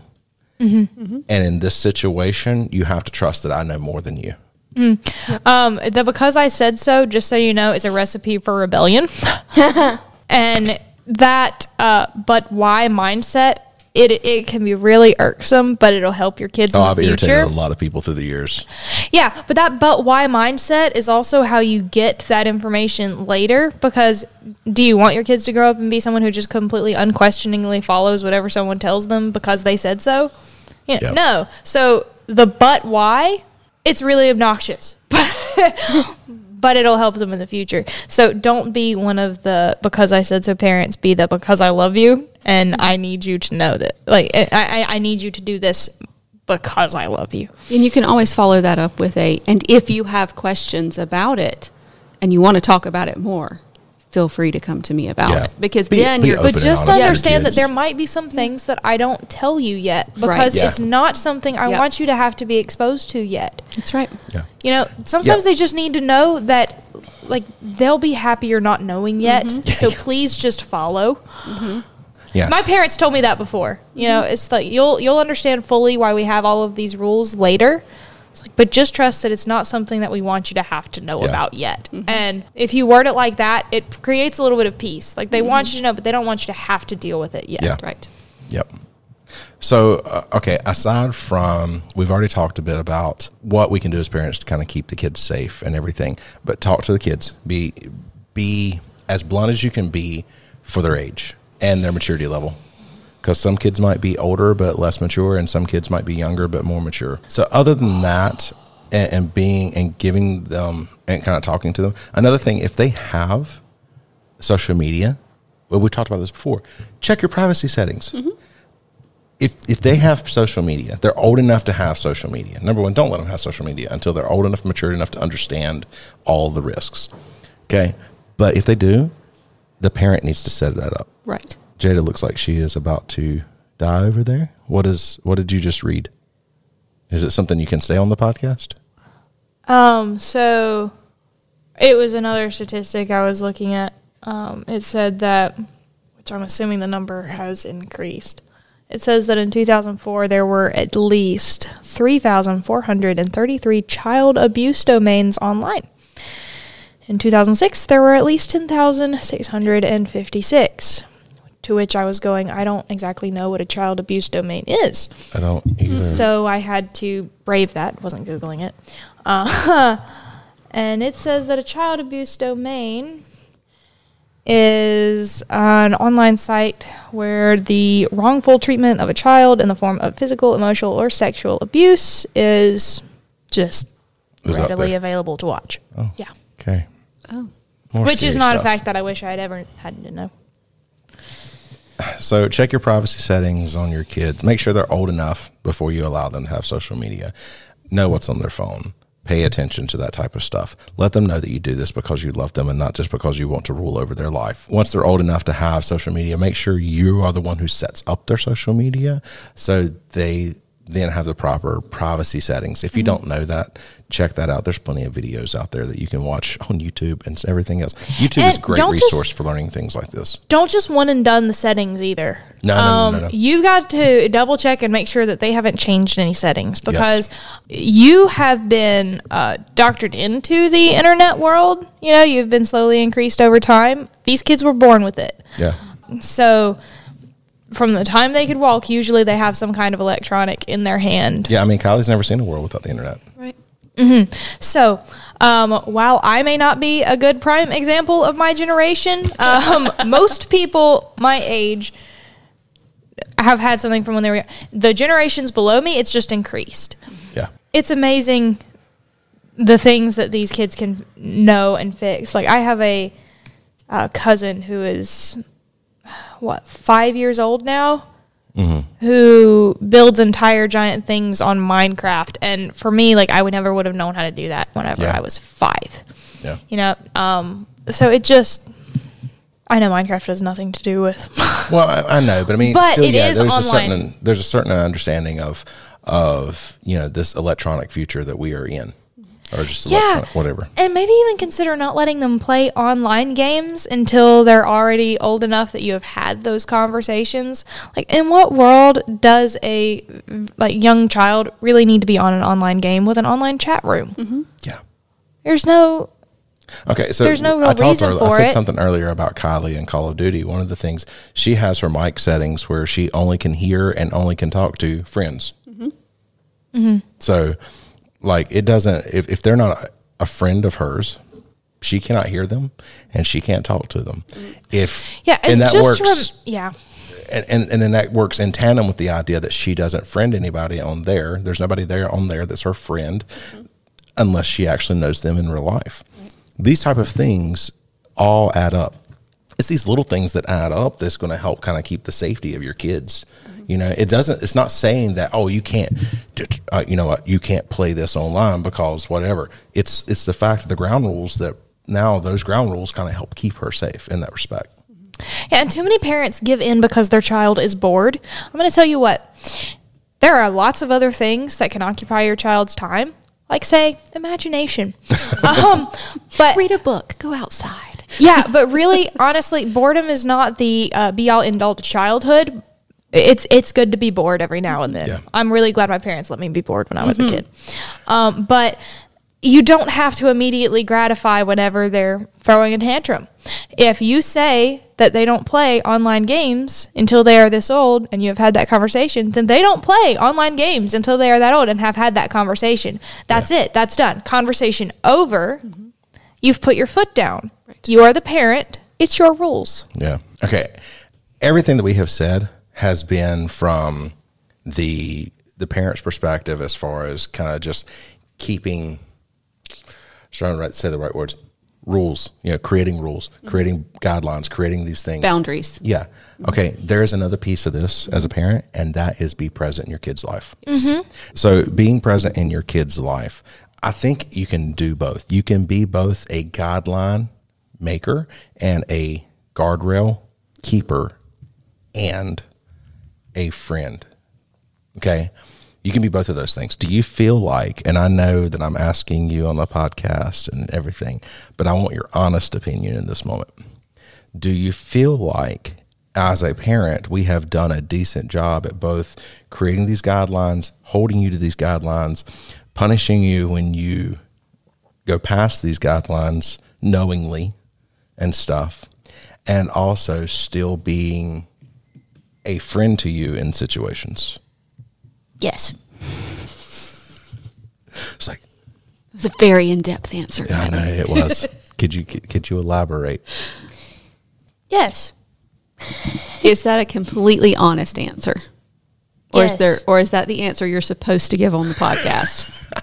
Mm-hmm. And in this situation, you have to trust that I know more than you. Um, the because I said so, just so you know, is a recipe for rebellion. and that uh, but why mindset, it it can be really irksome, but it'll help your kids Oh, in I've the irritated a lot of people through the years. Yeah, but that but why mindset is also how you get that information later because do you want your kids to grow up and be someone who just completely unquestioningly follows whatever someone tells them because they said so? Yeah, Yep. No. So the but why, it's really obnoxious. but it'll help them in the future. So don't be one of the because I said so parents, be the because I love you and I need you to know that like eh, I, I, I need you to do this because I love you. And you can always follow that up with a, and if you have questions about it and you want to talk about it more, feel free to come to me about Yeah. it. Because Be- then be you're, But just honest with understand that there might be some things that I don't tell you yet because Right. Yeah. it's not something I Yep. want you to have to be exposed to yet. that's right. Yeah. You know, sometimes Yeah. they just need to know that like they'll be happier not knowing yet. Mm-hmm. So please just follow. Mm-hmm. Yeah. My parents told me that before. You know, it's like you'll you'll understand fully why we have all of these rules later. It's like, but just trust that it's not something that we want you to have to know Yeah. about yet. And if you word it like that, it creates a little bit of peace. Like they want you to know, but they don't want you to have to deal with it yet. Yeah. Right. Yep. So, uh, okay, aside from, we've already talked a bit about what we can do as parents to kind of keep the kids safe and everything, but talk to the kids. Be, be as blunt as you can be for their age and their maturity level. Because some kids might be older but less mature, and some kids might be younger but more mature. So, other than that, and, and being and giving them and kind of talking to them, another thing, if they have social media, well, we talked about this before, check your privacy settings. Mm-hmm. If, if they have social media, they're old enough to have social media. Number one, don't let them have social media until they're old enough, mature enough to understand all the risks. Okay. But if they do, the parent needs to set that up. Right. Jada looks like she is about to die over there. What is what did you just read? Is it something you can say on the podcast? Um, so it was another statistic I was looking at. Um, it said that, which I'm assuming the number has increased. It says that in 2004 there were at least 3,433 child abuse domains online. In 2006 there were at least 10,656. To which I was going, I don't exactly know what a child abuse domain is. I don't either. So I had to brave that. Wasn't googling it. Uh, and it says that a child abuse domain is an online site where the wrongful treatment of a child in the form of physical, emotional, or sexual abuse is just Is readily available to watch. Oh. Yeah. okay. Oh. More Which is scary not a fact that I wish I had ever had to know. So check your privacy settings on your kids. Make sure they're old enough before you allow them to have social media. Know what's on their phone. Pay attention to that type of stuff. Let them know that you do this because you love them and not just because you want to rule over their life. Once they're old enough to have social media, make sure you are the one who sets up their social media so they then have the proper privacy settings. If you don't know that, check that out. There's plenty of videos out there that you can watch on YouTube and everything else. YouTube is a great don't just- resource for learning things like this. don't just one and done the settings either. No, no, no, no, no. You've got to double check and make sure that they haven't changed any settings because you have been uh, doctored into the internet world. You know, you've been slowly increased over time. These kids were born with it. Yeah. So from the time they could walk, usually they have some kind of electronic in their hand. Yeah, I mean, Kylie's never seen a world without the internet. Right. So, um, while I may not be a good prime example of my generation, um, most people my age have had something from when they were the generations below me. It's just increased. Yeah. It's amazing the things that these kids can know and fix. Like I have a, uh cousin who is what five years old now who builds entire giant things on Minecraft. And for me, like I would never would have known how to do that whenever Yeah. I was five. Yeah. You know, um, so it just I know Minecraft has nothing to do with Well, I, I know, but I mean, But still, it yeah, is there's a online. certain there's a certain understanding of of you know this electronic future that we are in, or just Yeah. electronic, whatever. And maybe even consider not letting them play online games until they're already old enough that you have had those conversations. Like, in what world does a like young child really need to be on an online game with an online chat room? Mm-hmm. Yeah. There's no. Okay, so There's no real I talked reason earlier- I said it. something earlier about Kylie and Call of Duty. One of the things she has her mic settings where she only can hear and only can talk to friends. Mm-hmm. So, like, it doesn't if if they're not a, friend of hers, she cannot hear them and she can't talk to them. If Yeah, and that just works. rem- yeah. and, and and then that works in tandem with the idea that she doesn't friend anybody on there. There's nobody there on there that's her friend, unless she actually knows them in real life. These type of things all add up. It's these little things that add up that's going to help kind of keep the safety of your kids. You know, it doesn't. It's not saying that oh, you can't, uh, you know you can't play this online because whatever. It's it's the fact of the ground rules that now those ground rules kind of help keep her safe in that respect. Yeah, and too many parents give in because their child is bored. I'm going to tell you what. There are lots of other things that can occupy your child's time, like say imagination. um, but Read a book. Go outside. yeah, but really, honestly, boredom is not the uh, be all end all to childhood. It's it's good to be bored every now and then. Yeah. I'm really glad my parents let me be bored when I was a kid. Um, but you don't have to immediately gratify whenever they're throwing a tantrum. If you say that they don't play online games until they are this old and you have had that conversation, then they don't play online games until they are that old and have had that conversation. That's it. That's done. Conversation over. You've put your foot down. You are the parent. It's your rules. Yeah. Okay. Everything that we have said has been from the the parents' perspective as far as kind of just keeping trying to say the right words rules you know creating rules mm-hmm. creating guidelines creating these things. Boundaries. yeah. Okay there's another piece of this as a parent and that is be present in your kid's life. Mm-hmm. So being present in your kid's life i think you can do both. You can be both a guideline maker and a guardrail keeper and a friend Okay. You can be both of those things. Do you feel like, and I know that I'm asking you on the podcast and everything, but I want your honest opinion in this moment. Do you feel like, as a parent, we have done a decent job at both creating these guidelines, holding you to these guidelines, punishing you when you go past these guidelines knowingly and stuff, and also still being a friend to you in situations? Yes. It's like, It was a very in depth answer. I know it was. could you could you elaborate? Yes. Is that a completely honest answer? Or is there or is that the answer you're supposed to give on the podcast?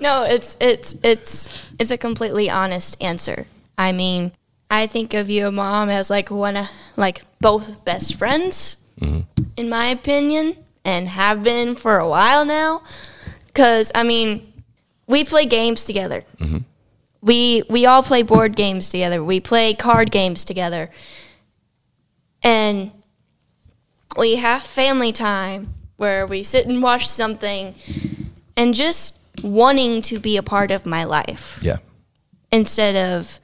No, it's it's it's it's a completely honest answer. I mean, I think of you, mom, as like one of like both best friends, in my opinion, and have been for a while now. Cause I mean, we play games together. Mm-hmm. We we all play board games together. We play card games together, and we have family time where we sit and watch something, and just wanting to be a part of my life Yeah. instead of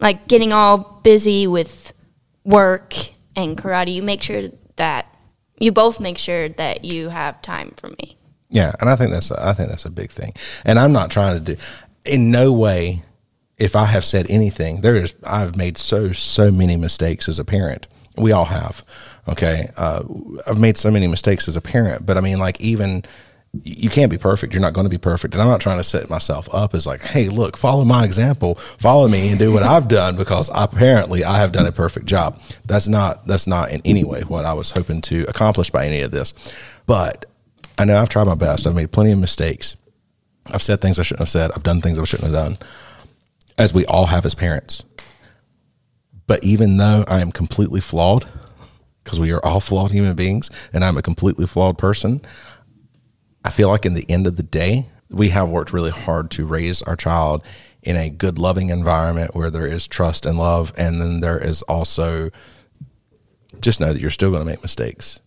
like getting all busy with work and karate. You make sure that you both make sure that you have time for me. Yeah, and I think that's a, I think that's a big thing. And I'm not trying to do in no way if I have said anything, there is I've made so so many mistakes as a parent. We all have. Okay, uh, I've made so many mistakes as a parent, but I mean, like even you can't be perfect. You're not going to be perfect, and I'm not trying to set myself up as like, hey, look, follow my example, follow me, and do what I've done because apparently I have done a perfect job. That's not that's not in any way what I was hoping to accomplish by any of this, but I know I've tried my best. I've made plenty of mistakes. I've said things I shouldn't have said. I've done things I shouldn't have done, as we all have as parents. But even though I am completely flawed, because we are all flawed human beings, and I'm a completely flawed person, I feel like in the end of the day, we have worked really hard to raise our child in a good, loving environment where there is trust and love. And then there is also just know that you're still going to make mistakes.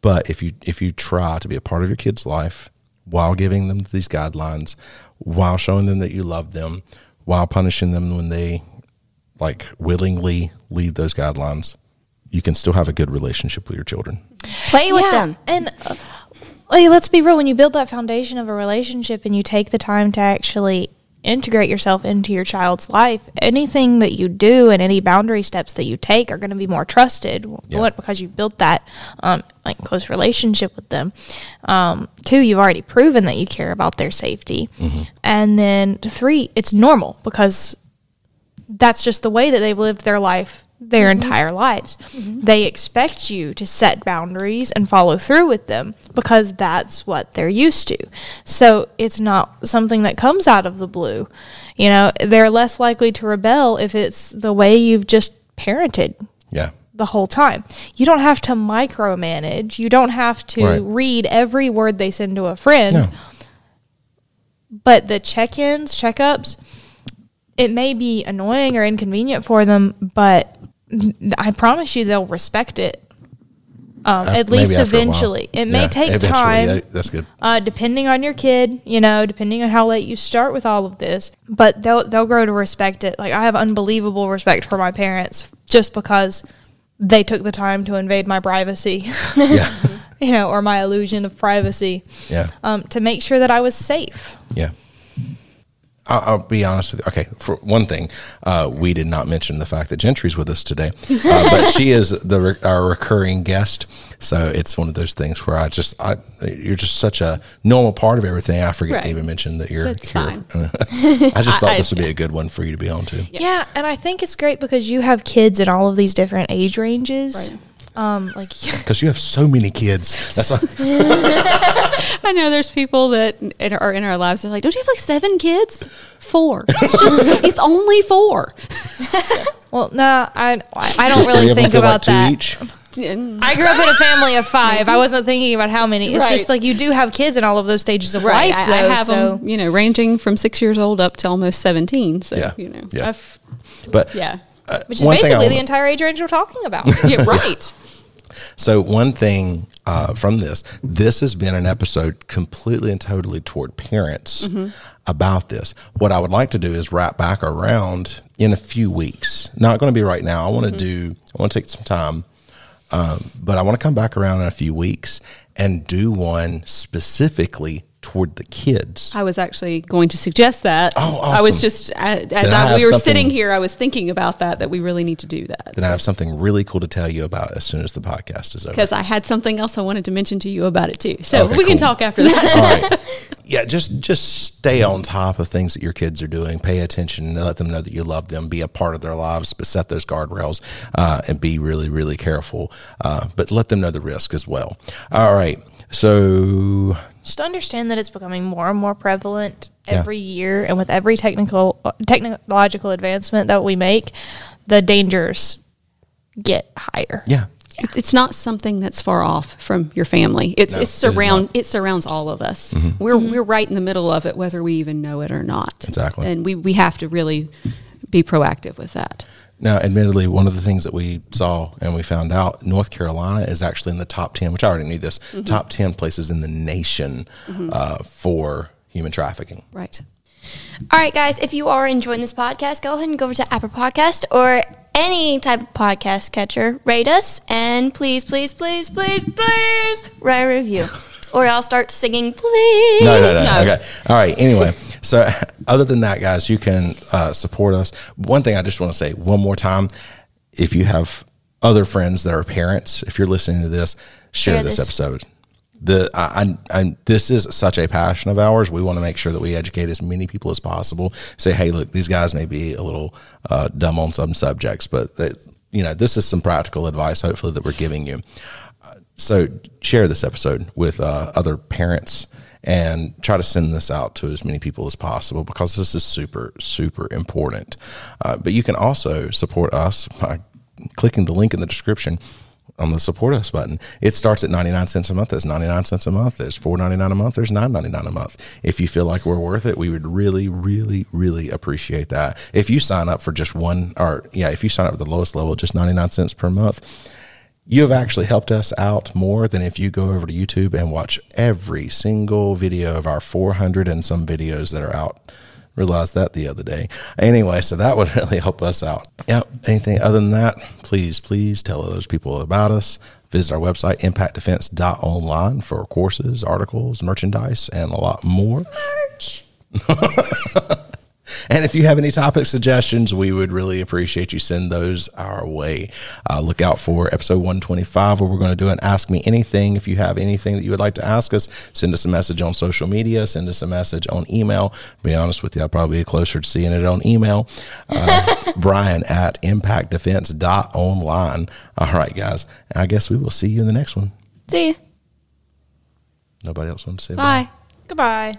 But if you if you try to be a part of your kid's life while giving them these guidelines, while showing them that you love them, while punishing them when they like willingly leave those guidelines, you can still have a good relationship with your children. Play with them. And uh, like, let's be real, when you build that foundation of a relationship and you take the time to actually integrate yourself into your child's life, anything that you do and any boundary steps that you take are going to be more trusted. Yeah. One, because you've built that um, like close relationship with them. Um, two, you've already proven that you care about their safety. And then three, it's normal because that's just the way that they've lived their life their mm-hmm. entire lives. Mm-hmm. They expect you to set boundaries and follow through with them because that's what they're used to. So it's not something that comes out of the blue. You know, they're less likely to rebel if it's the way you've just parented Yeah. the whole time. You don't have to micromanage. You don't have to Right. read every word they send to a friend No. but the check-ins, checkups, it may be annoying or inconvenient for them, but I promise you they'll respect it. Um, at least maybe after a while. eventually. It may Yeah, take eventually, time, yeah, that's good. uh, depending on your kid. You know, depending on how late you start with all of this. But they'll they'll grow to respect it. Like I have unbelievable respect for my parents just because they took the time to invade my privacy. Yeah. you know, or my illusion of privacy Yeah. um, to make sure that I was safe. Yeah. I'll, I'll be honest with you. Okay, for one thing, uh, we did not mention the fact that Jentry's with us today, uh, but she is the re- our recurring guest. So it's one of those things where I just, I, you're just such a normal part of everything. I forget to even mention that you're. That's here. fine. I just thought I- this would be a good one for you to be on to. Yeah. and I think it's great because you have kids in all of these different age ranges. Right. Um, like Because you have so many kids. That's why, I know there's people that in- are in our lives. They're like, "Don't you have like seven kids?" Four. It's just. it's only four. well, no, I I don't really think feel like about that. each. I grew up in a family of five. I wasn't thinking about how many. It's just like you do have kids in all of those stages of Right. life, I, though. I have so them, you know, ranging from six years old up to almost seventeen. So Yeah. you know, Yeah. I've, But yeah, uh, which is one thing I basically the entire age range we're talking about. yeah, right. So one thing uh, from this, this has been an episode completely and totally toward parents about this. What I would like to do is wrap back around in a few weeks. Not going to be right now. I want to do. I want to take some time, um, but I want to come back around in a few weeks and do one specifically toward the kids. I was actually going to suggest that. Oh, awesome. I was just as, as I I, we were sitting here, I was thinking about that. That we really need to do that Then I have something really cool to tell you about as soon as the podcast is over. because I had something else I wanted to mention to you about it too. So Okay, we can talk after that. All right. Yeah, just just stay on top of things that your kids are doing. Pay attention and let them know that you love them. Be a part of their lives, but set those guardrails uh, and be really, really careful. Uh, but let them know the risk as well. All right. So just understand that it's becoming more and more prevalent Yeah. every year, and with every technical technological advancement that we make, the dangers get higher. yeah, It's, it's not something that's far off from your family. It's No, it it is surround not. Mm-hmm. it surrounds all of us. We're we're right in the middle of it, whether we even know it or not. Exactly. and we we have to really be proactive with that. Now, admittedly, one of the things that we saw and we found out, North Carolina is actually in the top 10, which I already knew this, top 10 places in the nation uh, for human trafficking. Right. All right, guys, if you are enjoying this podcast, go ahead and go over to Apple Podcast or any type of podcast catcher. Rate us and please, please, please, please, please write a review. or I'll start singing, please. No, no, no. No. Okay. All right. Anyway, so other than that, guys, you can uh, support us. One thing I just want to say one more time: if you have other friends that are parents, if you're listening to this, share, Share this, this. episode. The I, I, I, this is such a passion of ours. We want to make sure that we educate as many people as possible. Say, hey, look, these guys may be a little uh, dumb on some subjects, but that, you know, this is some practical advice. Hopefully, that we're giving you. So share this episode with uh, other parents and try to send this out to as many people as possible because this is super, super important. Uh, but you can also support us by clicking the link in the description on the support us button. It starts at 99 cents a month. There's 99 cents a month. There's 4.99 a month. There's 9.99 a month. If you feel like we're worth it, we would really, really, really appreciate that. If you sign up for just one or yeah, if you sign up at the lowest level, just 99 cents per month, you have actually helped us out more than if you go over to YouTube and watch every single video of our 400 and some videos that are out. Realized that the other day. Anyway, so that would really help us out. Yep. Anything other than that, please, please tell those people about us. Visit our website, impactdefense.online for courses, articles, merchandise, and a lot more. And if you have any topic suggestions, we would really appreciate you send those our way. Uh, look out for episode 125 where we're going to do an Ask Me Anything. If you have anything that you would like to ask us, send us a message on social media, send us a message on email. be honest with you, I'll probably be closer to seeing it on email. Uh, Brian at impactdefense.online. All right, guys. I guess we will see you in the next one. See you. Nobody else wants to say bye. Bye. Goodbye.